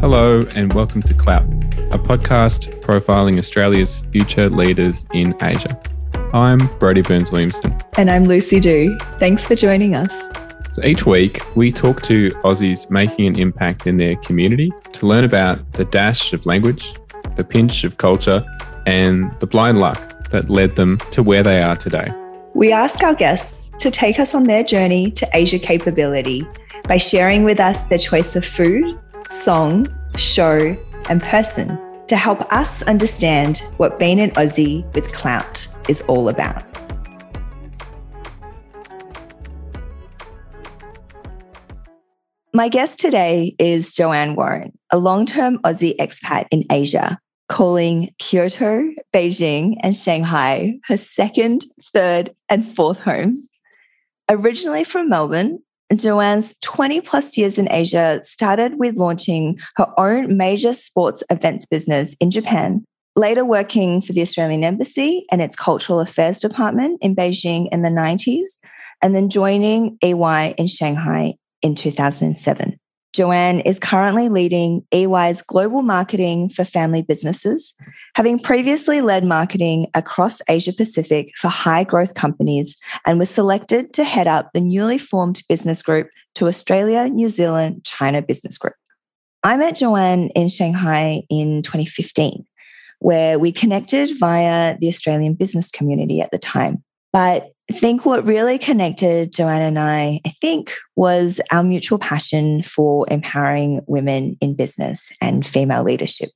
Hello, and welcome to Clout, a podcast profiling Australia's future leaders in Asia. I'm Brodie Burns Williamson. And I'm Lucy Dew. Thanks for joining us. So each week, we talk to Aussies making an impact in their community to learn about the dash of language, the pinch of culture, and the blind luck that led them to where they are today. We ask our guests to take us on their journey to Asia capability by sharing with us their choice of food, song, show, and person to help us understand what being an Aussie with clout is all about. My guest today is Joanne Warrin, a long term Aussie expat in Asia, calling Kyoto, Beijing, and Shanghai her second, third, and fourth homes. Originally from Melbourne, Joanne's 20 plus years in Asia started with launching her own major sports events business in Japan, later working for the Australian Embassy and its Cultural Affairs Department in Beijing in the 90s, and then joining EY in Shanghai in 2007. Joanne is currently leading EY's global marketing for family businesses, having previously led marketing across Asia Pacific for high growth companies and was selected to head up the newly formed business group to Australia, New Zealand, China Business Group. I met Joanne in Shanghai in 2015, where we connected via the Australian business community at the time. But I think what really connected Joanne and I, I think, was our mutual passion for empowering women in business and female leadership.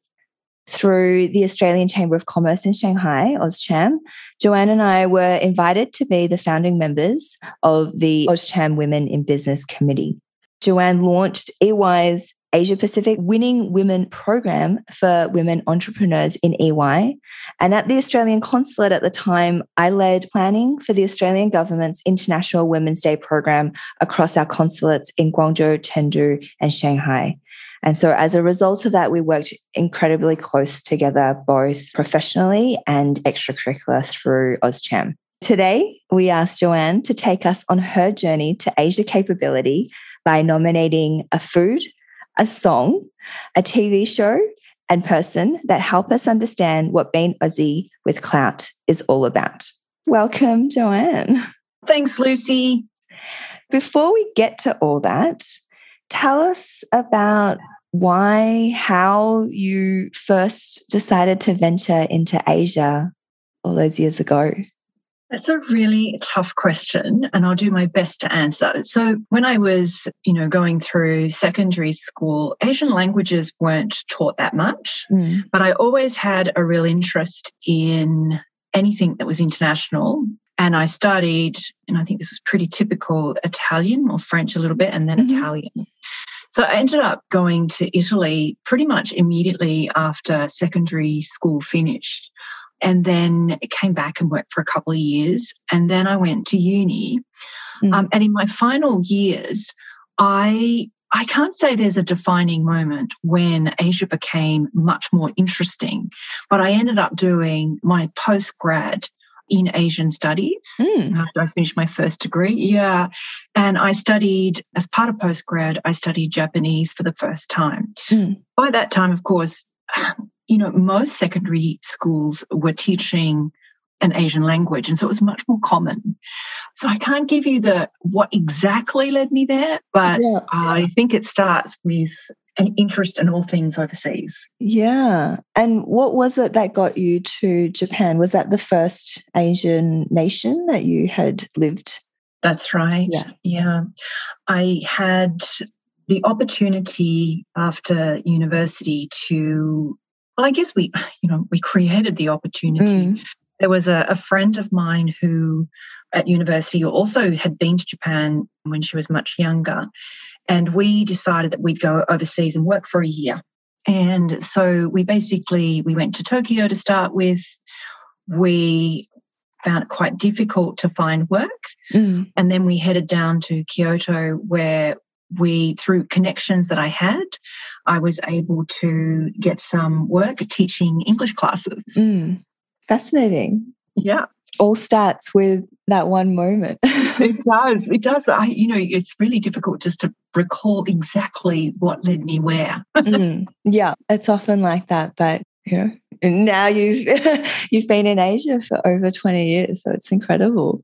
Through the Australian Chamber of Commerce in Shanghai, AusCham, Joanne and I were invited to be the founding members of the AusCham Women in Business Committee. Joanne launched EY's Asia Pacific Winning Women program for women entrepreneurs in EY. And at the Australian consulate at the time, I led planning for the Australian government's International Women's Day program across our consulates in Guangzhou, Chengdu, and Shanghai. And so, as a result of that, we worked incredibly close together, both professionally and extracurricular through AusCham. Today, we asked Joanne to take us on her journey to Asia capability by nominating a food, a song, a TV show, and person that help us understand what being Aussie with clout is all about. Welcome, Joanne. Thanks, Lucy. Before we get to all that, tell us about why, how you first decided to venture into Asia all those years ago. That's a really tough question, and I'll do my best to answer. So, when I was, you know, going through secondary school, Asian languages weren't taught that much, mm. but I always had a real interest in anything that was international. And I studied, and I think this is pretty typical Italian or French a little bit, and then mm-hmm. Italian. So I ended up going to Italy pretty much immediately after secondary school finished and then came back and worked for a couple of years. And then I went to uni. Mm. Um, and in my final years, I I can't say there's a defining moment when Asia became much more interesting, but I ended up doing my post grad in Asian studies mm. after I finished my first degree. Yeah. And I studied, as part of post grad, I studied Japanese for the first time. Mm. By that time, of course, you know, most secondary schools were teaching an Asian language, and so it was much more common. So I can't give you the what exactly led me there, but yeah. I think it starts with an interest in all things overseas. Yeah. And what was it that got you to Japan? Was that the first Asian nation that you had lived? That's right. Yeah. Yeah. I had the opportunity after university to well, I guess we, you know, we created the opportunity. Mm. There was a, a friend of mine who at university also had been to Japan when she was much younger. And we decided that we'd go overseas and work for a year. And so we basically we went to Tokyo to start with. We found it quite difficult to find work. Mm. And then we headed down to Kyoto where we through connections that I had, I was able to get some work teaching English classes. Mm, fascinating. Yeah. All starts with that one moment. it does. It does. I, you know, it's really difficult just to recall exactly what led me where. mm, yeah, it's often like that. But you know, now you've you've been in Asia for over twenty years, so it's incredible.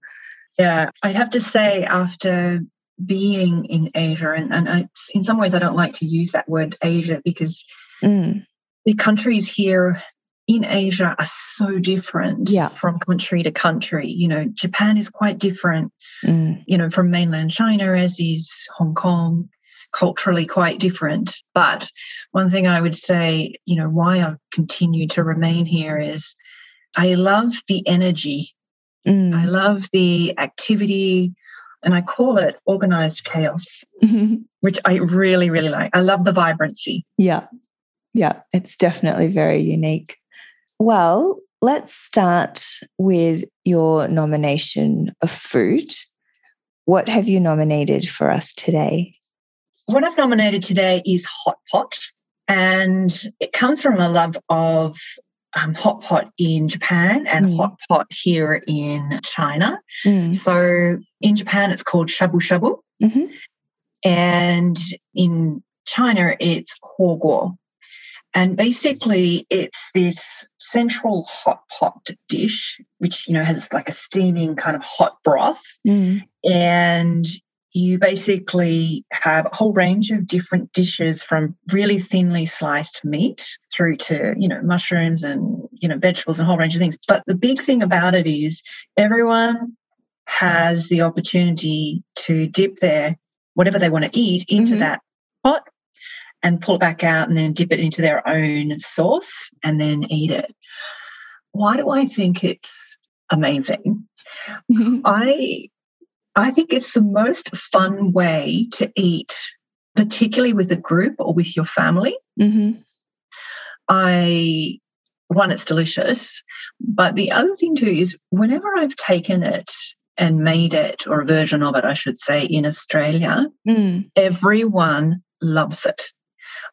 Yeah, I'd have to say after being in Asia, and, and I, in some ways, I don't like to use that word Asia because mm. the countries here in Asia are so different yeah. from country to country. You know, Japan is quite different, mm. you know, from mainland China, as is Hong Kong, culturally quite different. But one thing I would say, you know, why I've continued to remain here is I love the energy. Mm. I love the activity, and I call it organized chaos, mm-hmm. which I really, really like. I love the vibrancy. Yeah. Yeah, it's definitely very unique. Well, let's start with your nomination of food. What have you nominated for us today? What I've nominated today is hot pot, and it comes from a love of um, hot pot in Japan and mm. hot pot here in China. Mm. So in Japan, it's called shabu shabu, mm-hmm. and in China, it's huoguo. And basically, it's this central hot pot dish, which you know has like a steaming kind of hot broth, mm. and you basically have a whole range of different dishes from really thinly sliced meat through to you know mushrooms and you know vegetables and a whole range of things but the big thing about it is everyone has the opportunity to dip their whatever they want to eat into mm-hmm. that pot and pull it back out and then dip it into their own sauce and then eat it. Why do I think it's amazing? Mm-hmm. I I think it's the most fun way to eat, particularly with a group or with your family. Mm-hmm. I one, it's delicious, but the other thing too is whenever I've taken it and made it, or a version of it, I should say, in Australia, mm. everyone loves it.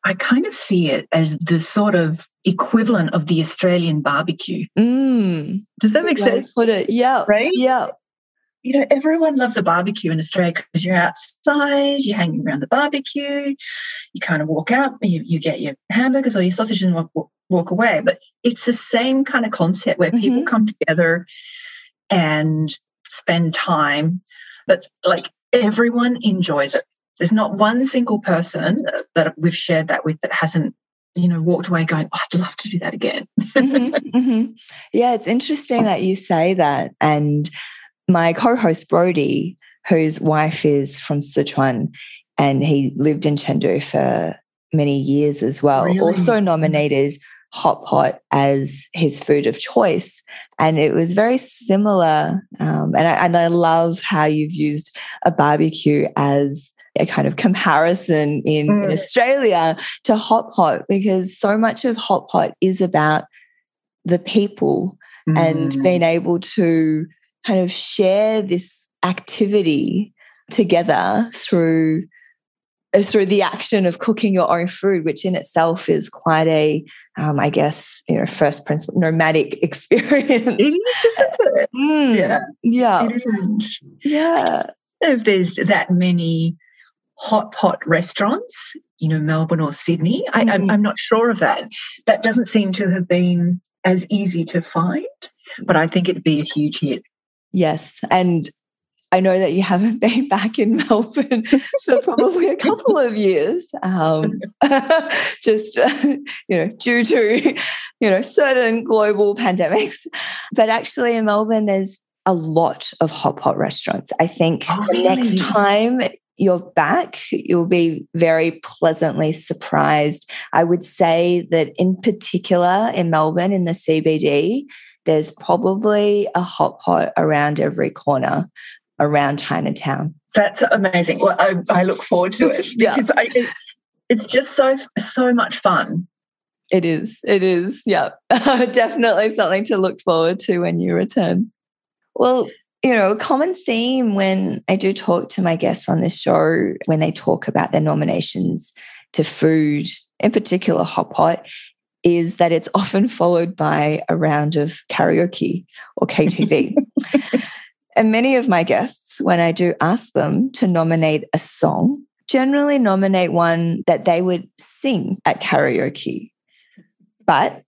I kind of see it as the sort of equivalent of the Australian barbecue. Mm. Does that make sense? Put it, yeah, right, yeah. You know, everyone loves a barbecue in Australia because you're outside, you're hanging around the barbecue, you kind of walk out, you, you get your hamburgers or your sausages and walk, walk away. But it's the same kind of concept where mm-hmm. people come together and spend time, but like everyone enjoys it. There's not one single person that we've shared that with that hasn't you know walked away going oh, i'd love to do that again mm-hmm, mm-hmm. yeah it's interesting that you say that and my co-host Brodie whose wife is from sichuan and he lived in chengdu for many years as well really? also mm-hmm. nominated hot pot as his food of choice and it was very similar um, and, I, and i love how you've used a barbecue as a kind of comparison in, mm. in Australia to hot pot because so much of hot pot is about the people mm. and being able to kind of share this activity together through uh, through the action of cooking your own food, which in itself is quite a, um, I guess, you know, first principle nomadic experience. It is, isn't it? Mm, yeah, yeah, it isn't. Yeah. If there's that many hot pot restaurants, you know, Melbourne or Sydney. I, am mm-hmm. I'm not sure of that. That doesn't seem to have been as easy to find, but I think it'd be a huge hit. Yes. And I know that you haven't been back in Melbourne for probably a couple of years, um, just uh, you know, due to you know certain global pandemics. But actually, in Melbourne, there's a lot of hot pot restaurants. I think oh, the really? next time you're back, you'll be very pleasantly surprised. I would say that, in particular, in Melbourne, in the CBD, there's probably a hot pot around every corner around Chinatown. That's amazing. Well, I, I look forward to it because yeah. I, it, it's just so so much fun. It is. It is. Yeah, definitely something to look forward to when you return. Well, you know, a common theme when I do talk to my guests on this show, when they talk about their nominations to food, in particular hot pot, is that it's often followed by a round of karaoke or KTV. And many of my guests, when I do ask them to nominate a song, generally nominate one that they would sing at karaoke. But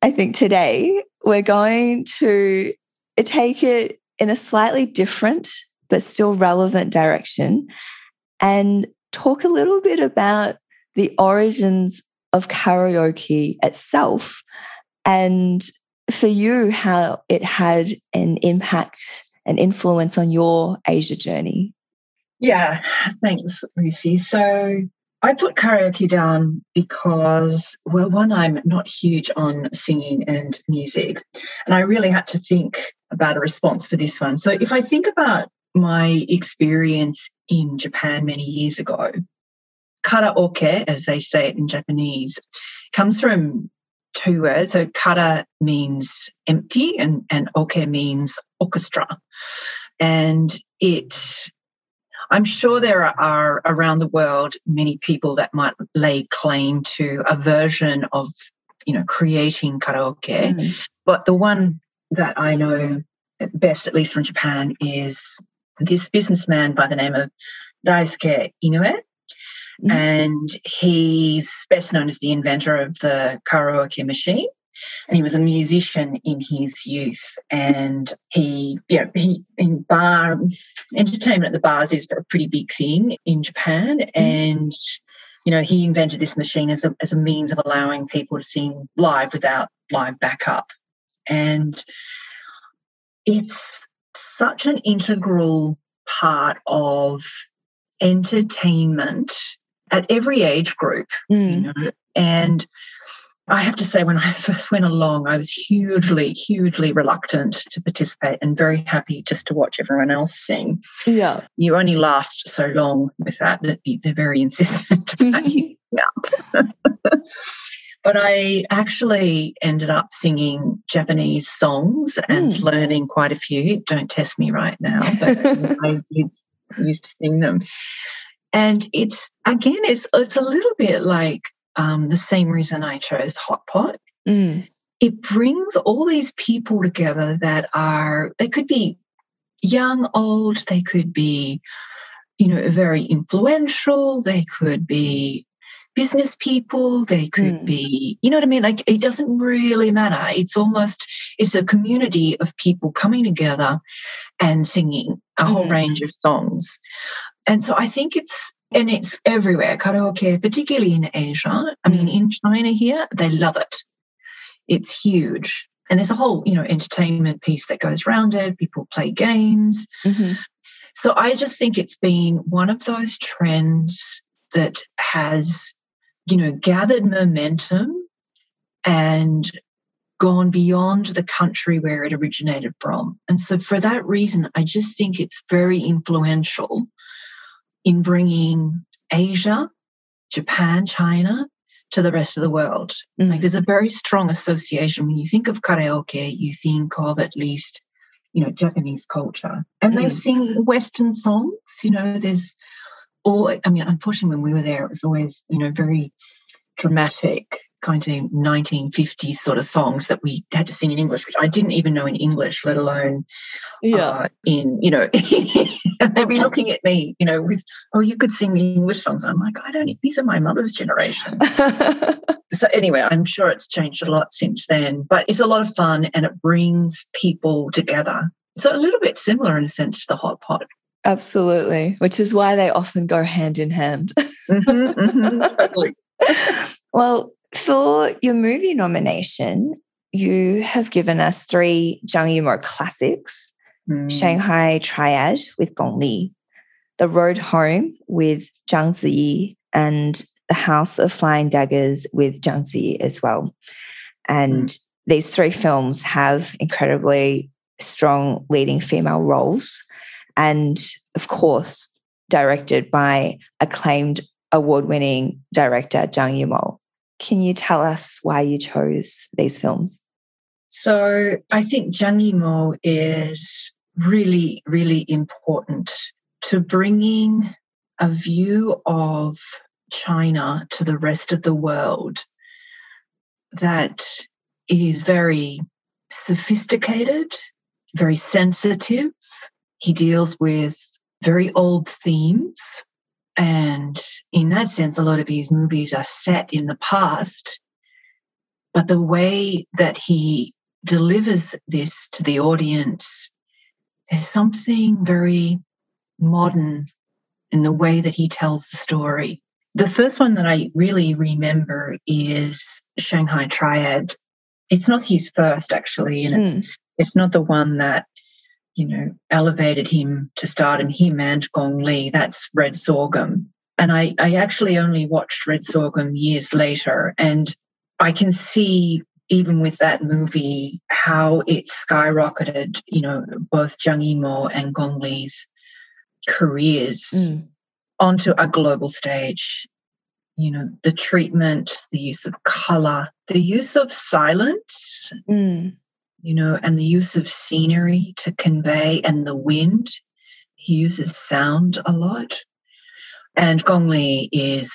I think today we're going to take it in a slightly different but still relevant direction and talk a little bit about the origins of karaoke itself and for you how it had an impact and influence on your Asia journey. Yeah, thanks, Lucy. So I put karaoke down because, well, one, I'm not huge on singing and music, and I really had to think about a response for this one. So if I think about my experience in Japan many years ago, karaoke, as they say it in Japanese, comes from two words. So kara means empty and, and oke means orchestra. And it I'm sure there are around the world many people that might lay claim to a version of, you know, creating karaoke. Mm. But the one that I know best, at least from Japan, is this businessman by the name of Daisuke Inoue. Mm. And he's best known as the inventor of the karaoke machine. And he was a musician in his youth. And he, you know, he in bar entertainment at the bars is a pretty big thing in Japan. Mm. And you know, he invented this machine as a, as a means of allowing people to sing live without live backup. And it's such an integral part of entertainment at every age group, mm. you know, and I have to say, when I first went along, I was hugely, hugely reluctant to participate and very happy just to watch everyone else sing. Yeah. You only last so long with that, that they're very insistent about you. Yeah. but I actually ended up singing Japanese songs and mm. learning quite a few. Don't test me right now, but I did, used to sing them. And it's again, it's it's a little bit like um, the same reason I chose Hot Pot. Mm. It brings all these people together that are, they could be young, old, they could be, you know, very influential, they could be business people, they could mm. be, you know what I mean? Like it doesn't really matter. It's almost, it's a community of people coming together and singing a whole mm. range of songs. And so I think it's and it's everywhere. Karaoke particularly in asia i mean in china here they love it. It's huge. And there's a whole you know entertainment piece that goes around it. People play games. Mm-hmm. so i just think it's been one of those trends that has you know gathered momentum and gone beyond the country where it originated from. And so for that reason i just think it's very influential in bringing Asia, Japan, China to the rest of the world. Mm. Like there's a very strong association. When you think of karaoke, you think of at least, you know, Japanese culture. And mm. they sing Western songs. You know, there's all, I mean, unfortunately, when we were there, it was always, you know, very dramatic kind of 1950s sort of songs that we had to sing in English, which I didn't even know in English, let alone yeah. Uh, in, you know, they'd be looking at me, you know, with, oh, you could sing the English songs. I'm like, I don't, these are my mother's generation. so anyway, I'm sure it's changed a lot since then, but it's a lot of fun and it brings people together. So a little bit similar in a sense to the hot pot. Absolutely, which is why they often go hand in hand. mm-hmm, mm-hmm, totally. well, for your movie nomination, you have given us three Zhang Yimou classics mm. Shanghai Triad with Gong Li, The Road Home with Zhang Ziyi, and The House of Flying Daggers with Zhang Ziyi as well. And mm. these three films have incredibly strong leading female roles. And of course, directed by acclaimed award winning director Zhang Yimou. Can you tell us why you chose these films? So I think Zhang Yimou is really, really important to bringing a view of China to the rest of the world that is very sophisticated, very sensitive, he deals with very old themes. And in that sense, a lot of his movies are set in the past. But the way that he delivers this to the audience, there's something very modern in the way that he tells the story. The first one that I really remember is Shanghai Triad. It's not his first, actually, and mm. it's hmm. it's not the one that you know elevated him to start in him and Gong Li. That's Red Sorghum, and I I actually only watched Red Sorghum years later, and I can see even with that movie how it skyrocketed. You know, both Zhang Yimou and Gong Li's careers mm. onto a global stage. You know, the treatment, the use of color, the use of silence, mm. You know, and the use of scenery to convey and the wind. He uses sound a lot. And Gong Li is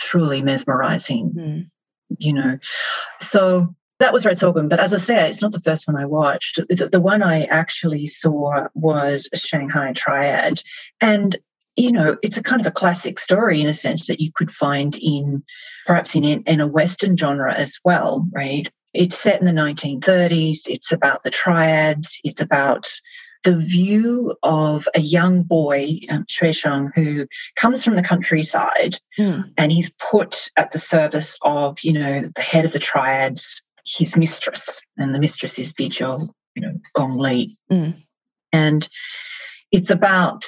truly mesmerizing, mm. you know. So that was Red Sorghum. But as I say, it's not the first one I watched. The, the one I actually saw was Shanghai Triad. And you know, it's a kind of a classic story in a sense that you could find in perhaps in, in a Western genre as well, right? It's set in the 1930s. It's about the triads. It's about the view of a young boy, um, Shang, who comes from the countryside mm. and he's put at the service of, you know, the head of the triads his mistress, and the mistress is Bijou, you know, Gong Li. Mm. And it's about,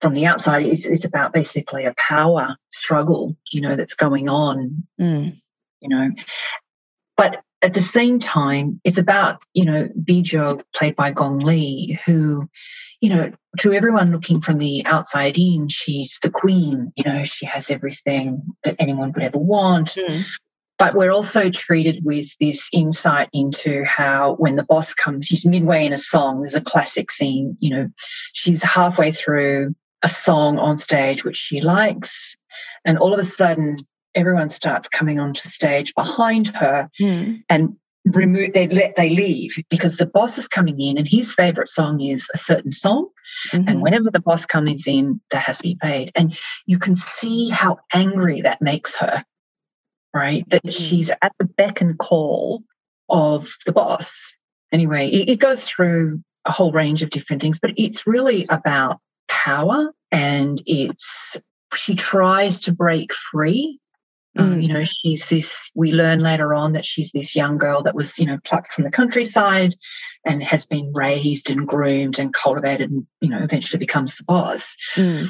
from the outside, it's, it's, about basically a power struggle, you know, that's going on, mm. you know. But at the same time, it's about, you know, Bijou, played by Gong Li, who, you know, to everyone looking from the outside in, she's the queen, you know, she has everything that anyone could ever want. Mm. But we're also treated with this insight into how when the boss comes, she's midway in a song, there's a classic scene, you know, she's halfway through a song on stage which she likes, and all of a sudden everyone starts coming onto stage behind her mm. and remove they let they leave because the boss is coming in and his favorite song is a certain song mm-hmm. and whenever the boss comes in that has to be paid and you can see how angry that makes her right? That mm. she's at the beck and call of the boss. Anyway, it, it goes through a whole range of different things, but it's really about power and it's she tries to break free um, you mm. know, she's this, we learn later on that she's this young girl that was, you know, plucked from the countryside and has been raised and groomed and cultivated and, you know, eventually becomes the boss. Mm.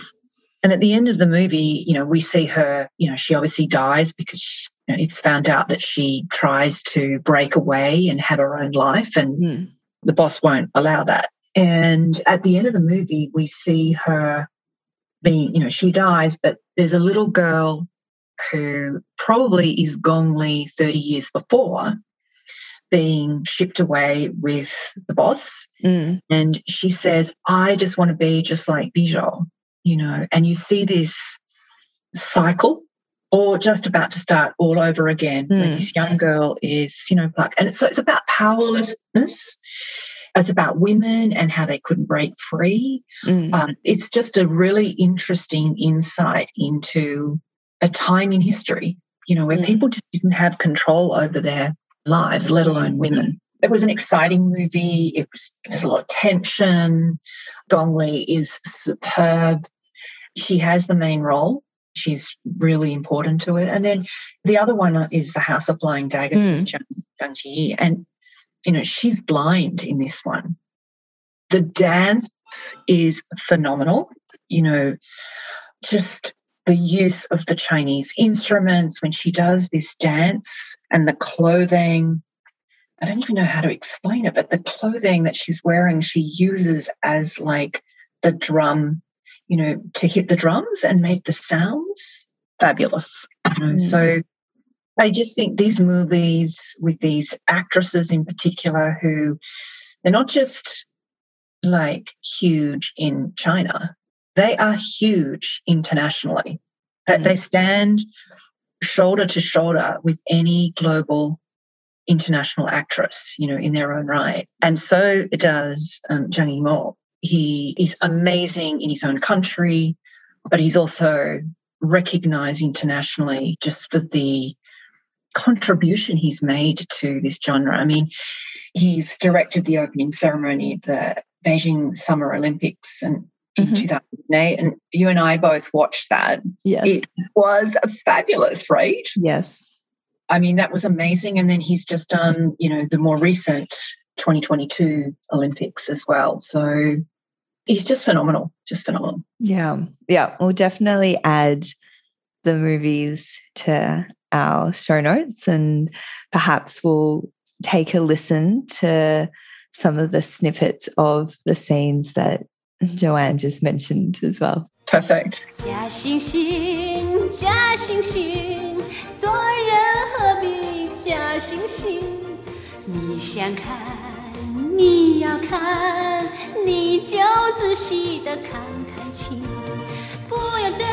And at the end of the movie, you know, we see her, you know, she obviously dies because she, you know, it's found out that she tries to break away and have her own life, and mm. the boss won't allow that. And at the end of the movie, we see her being, you know, she dies, but there's a little girl who probably is Gong Li 30 years before being shipped away with the boss. Mm. And she says, I just want to be just like Bijou, you know, and you see this cycle or just about to start all over again. Mm. This young girl is, you know, black. And so it's about powerlessness. It's about women and how they couldn't break free. Mm. Um, it's just a really interesting insight into a time in history, you know, where mm. people just didn't have control over their lives, let alone women. It was an exciting movie. It was there's a lot of tension. Gong Li is superb. She has the main role she's really important to it. And then the other one is the House of Flying Daggers mm. with Zhang, Zhang Ziyi. And, you know, she's blind in this one. The dance is phenomenal. You know, just the use of the Chinese instruments when she does this dance and the clothing. I don't even know how to explain it, but the clothing that she's wearing, she uses as like the drum you know, to hit the drums and make the sounds fabulous. You know? mm. So I just think these movies with these actresses in particular who they're not just like huge in China, they are huge internationally. That mm. they stand shoulder to shoulder with any global international actress, you know, in their own right. And so does um, Zhang Yimou he is amazing in his own country, but he's also recognized internationally just for the contribution he's made to this genre. I mean, he's directed the opening ceremony of the Beijing Summer Olympics and in mm-hmm. 2008 and you and I both watched that. Yes. It was fabulous, right? Yes. I mean, that was amazing. And then he's just done, you know, the more recent 2022 Olympics as well. So he's just phenomenal, just phenomenal. Yeah. Yeah. We'll definitely add the movies to our show notes and perhaps we'll take a listen to some of the snippets of the scenes that Joanne just mentioned as well. Perfect. 假惺惺，假惺惺，做人何必假惺惺？你想看，你要看，你就仔细的看看清，不要这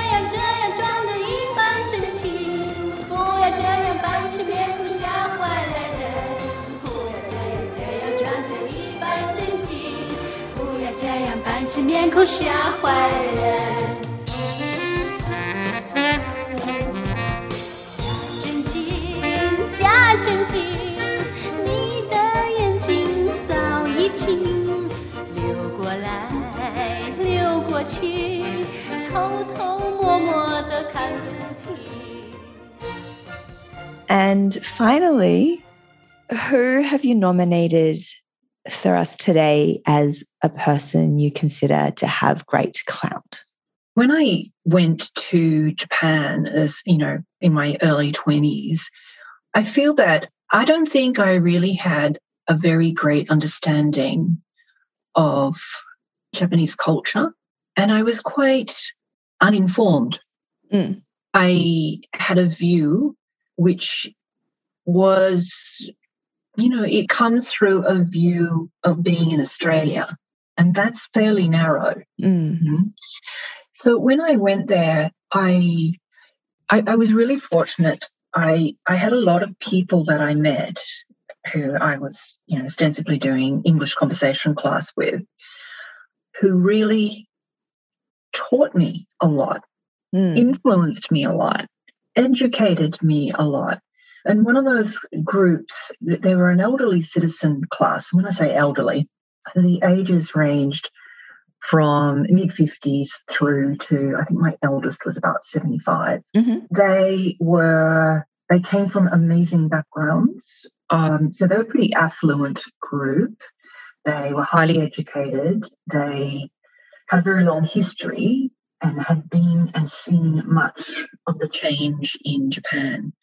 样板起面孔吓坏了人。假正经，你的眼睛早已经溜过来，溜过去，偷偷摸摸的看不停。And finally, who have you nominated for us today as a person you consider to have great clout? When I went to Japan as, you know, in my early 20s, I feel that I don't think I really had a very great understanding of Japanese culture, and I was quite uninformed. Mm. I had a view which was, you know, it comes through a view of being in Australia, and that's fairly narrow. Mm-hmm. So when I went there, I, I, I was really fortunate I I had a lot of people that I met who I was, you know, ostensibly doing English conversation class with, who really taught me a lot, mm. influenced me a lot, educated me a lot. And one of those groups, they were an elderly citizen class. When I say elderly, the ages ranged from mid 50s through to I think my eldest was about 75. Mm-hmm. They were they came from amazing backgrounds. Um, so they were a pretty affluent group. They were highly educated. They had a very long history and had been and seen much of the change in Japan.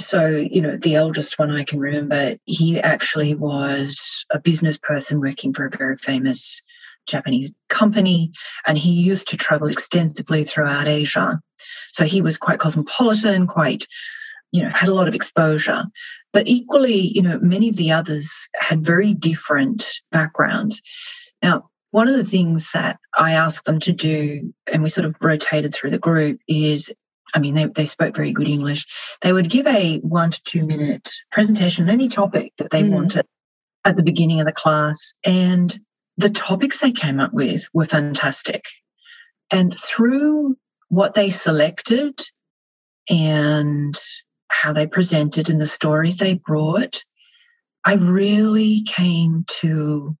So, you know, the eldest one I can remember, he actually was a business person working for a very famous Japanese company, and he used to travel extensively throughout Asia. So he was quite cosmopolitan, quite, you know, had a lot of exposure. But equally, you know, many of the others had very different backgrounds. Now, one of the things that I asked them to do, and we sort of rotated through the group, is I mean, they, they spoke very good English. They would give a one to two minute presentation on any topic that they mm. wanted at the beginning of the class. And the topics they came up with were fantastic. And through what they selected and how they presented and the stories they brought, I really came to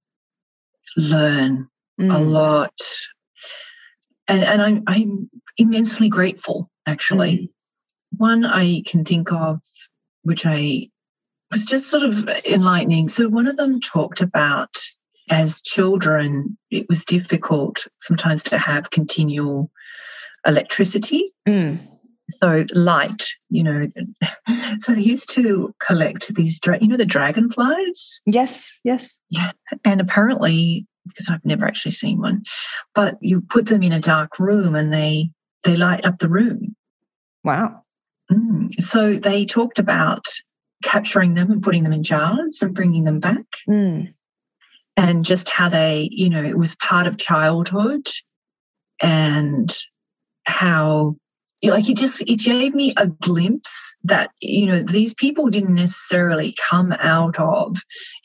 learn mm. a lot. And, and I'm, I'm immensely grateful, actually. Mm. One I can think of, which I was just sort of enlightening. So, one of them talked about as children, it was difficult sometimes to have continual electricity. Mm. So light, you know. So they used to collect these, you know, the dragonflies. Yes, yes. Yeah, and apparently, because I've never actually seen one, but you put them in a dark room and they they light up the room. Wow. Mm. So they talked about capturing them and putting them in jars and bringing them back. Mm and just how they, you know, it was part of childhood and how like it just it gave me a glimpse that you know these people didn't necessarily come out of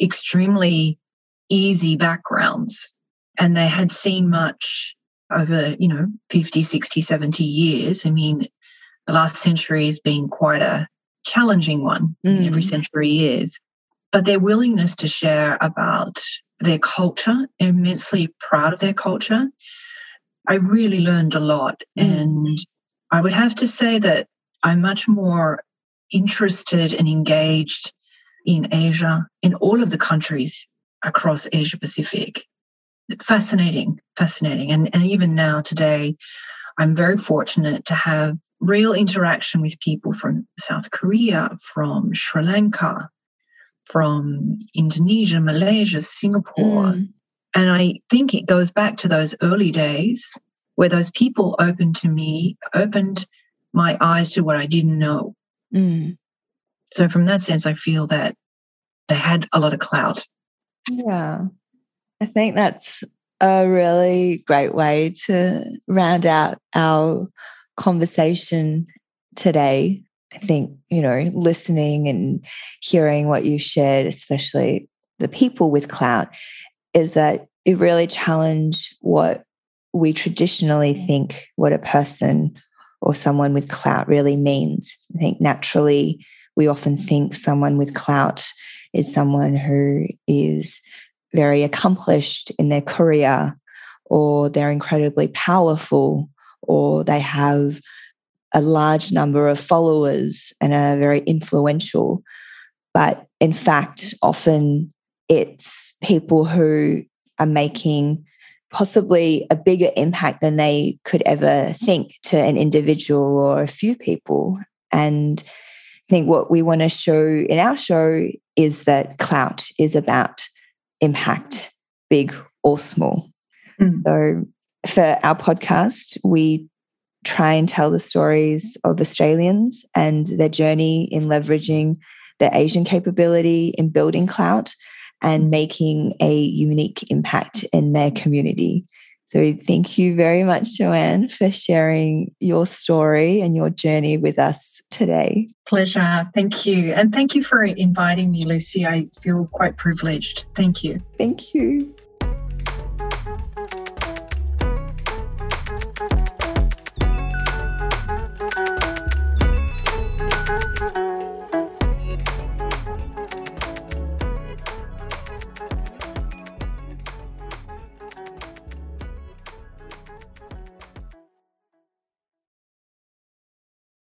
extremely easy backgrounds and they had seen much over, you know, 50, 60, 70 years. I mean, the last century has been quite a challenging one. Mm. Every century is. But their willingness to share about their culture, immensely proud of their culture. I really learned a lot. Mm. And I would have to say that I'm much more interested and engaged in Asia, in all of the countries across Asia Pacific. Fascinating, fascinating. And, and even now, today, I'm very fortunate to have real interaction with people from South Korea, from Sri Lanka, from Indonesia, Malaysia, Singapore. Mm. And I think it goes back to those early days where those people opened to me, opened my eyes to what I didn't know. Mm. So, from that sense, I feel that they had a lot of clout. Yeah. I think that's a really great way to round out our conversation today. I think, you know, listening and hearing what you shared, especially the people with clout, is that it really challenged what we traditionally think what a person or someone with clout really means. I think naturally we often think someone with clout is someone who is very accomplished in their career or they're incredibly powerful or they have a large number of followers and are very influential. But in fact, often it's people who are making possibly a bigger impact than they could ever think to an individual or a few people. And I think what we want to show in our show is that clout is about impact, big or small. Mm. So for our podcast, we try and tell the stories of Australians and their journey in leveraging their Asian capability in building clout and making a unique impact in their community. So, thank you very much, Joanne, for sharing your story and your journey with us today. Pleasure. Thank you. And thank you for inviting me, Lucy. I feel quite privileged. Thank you. Thank you.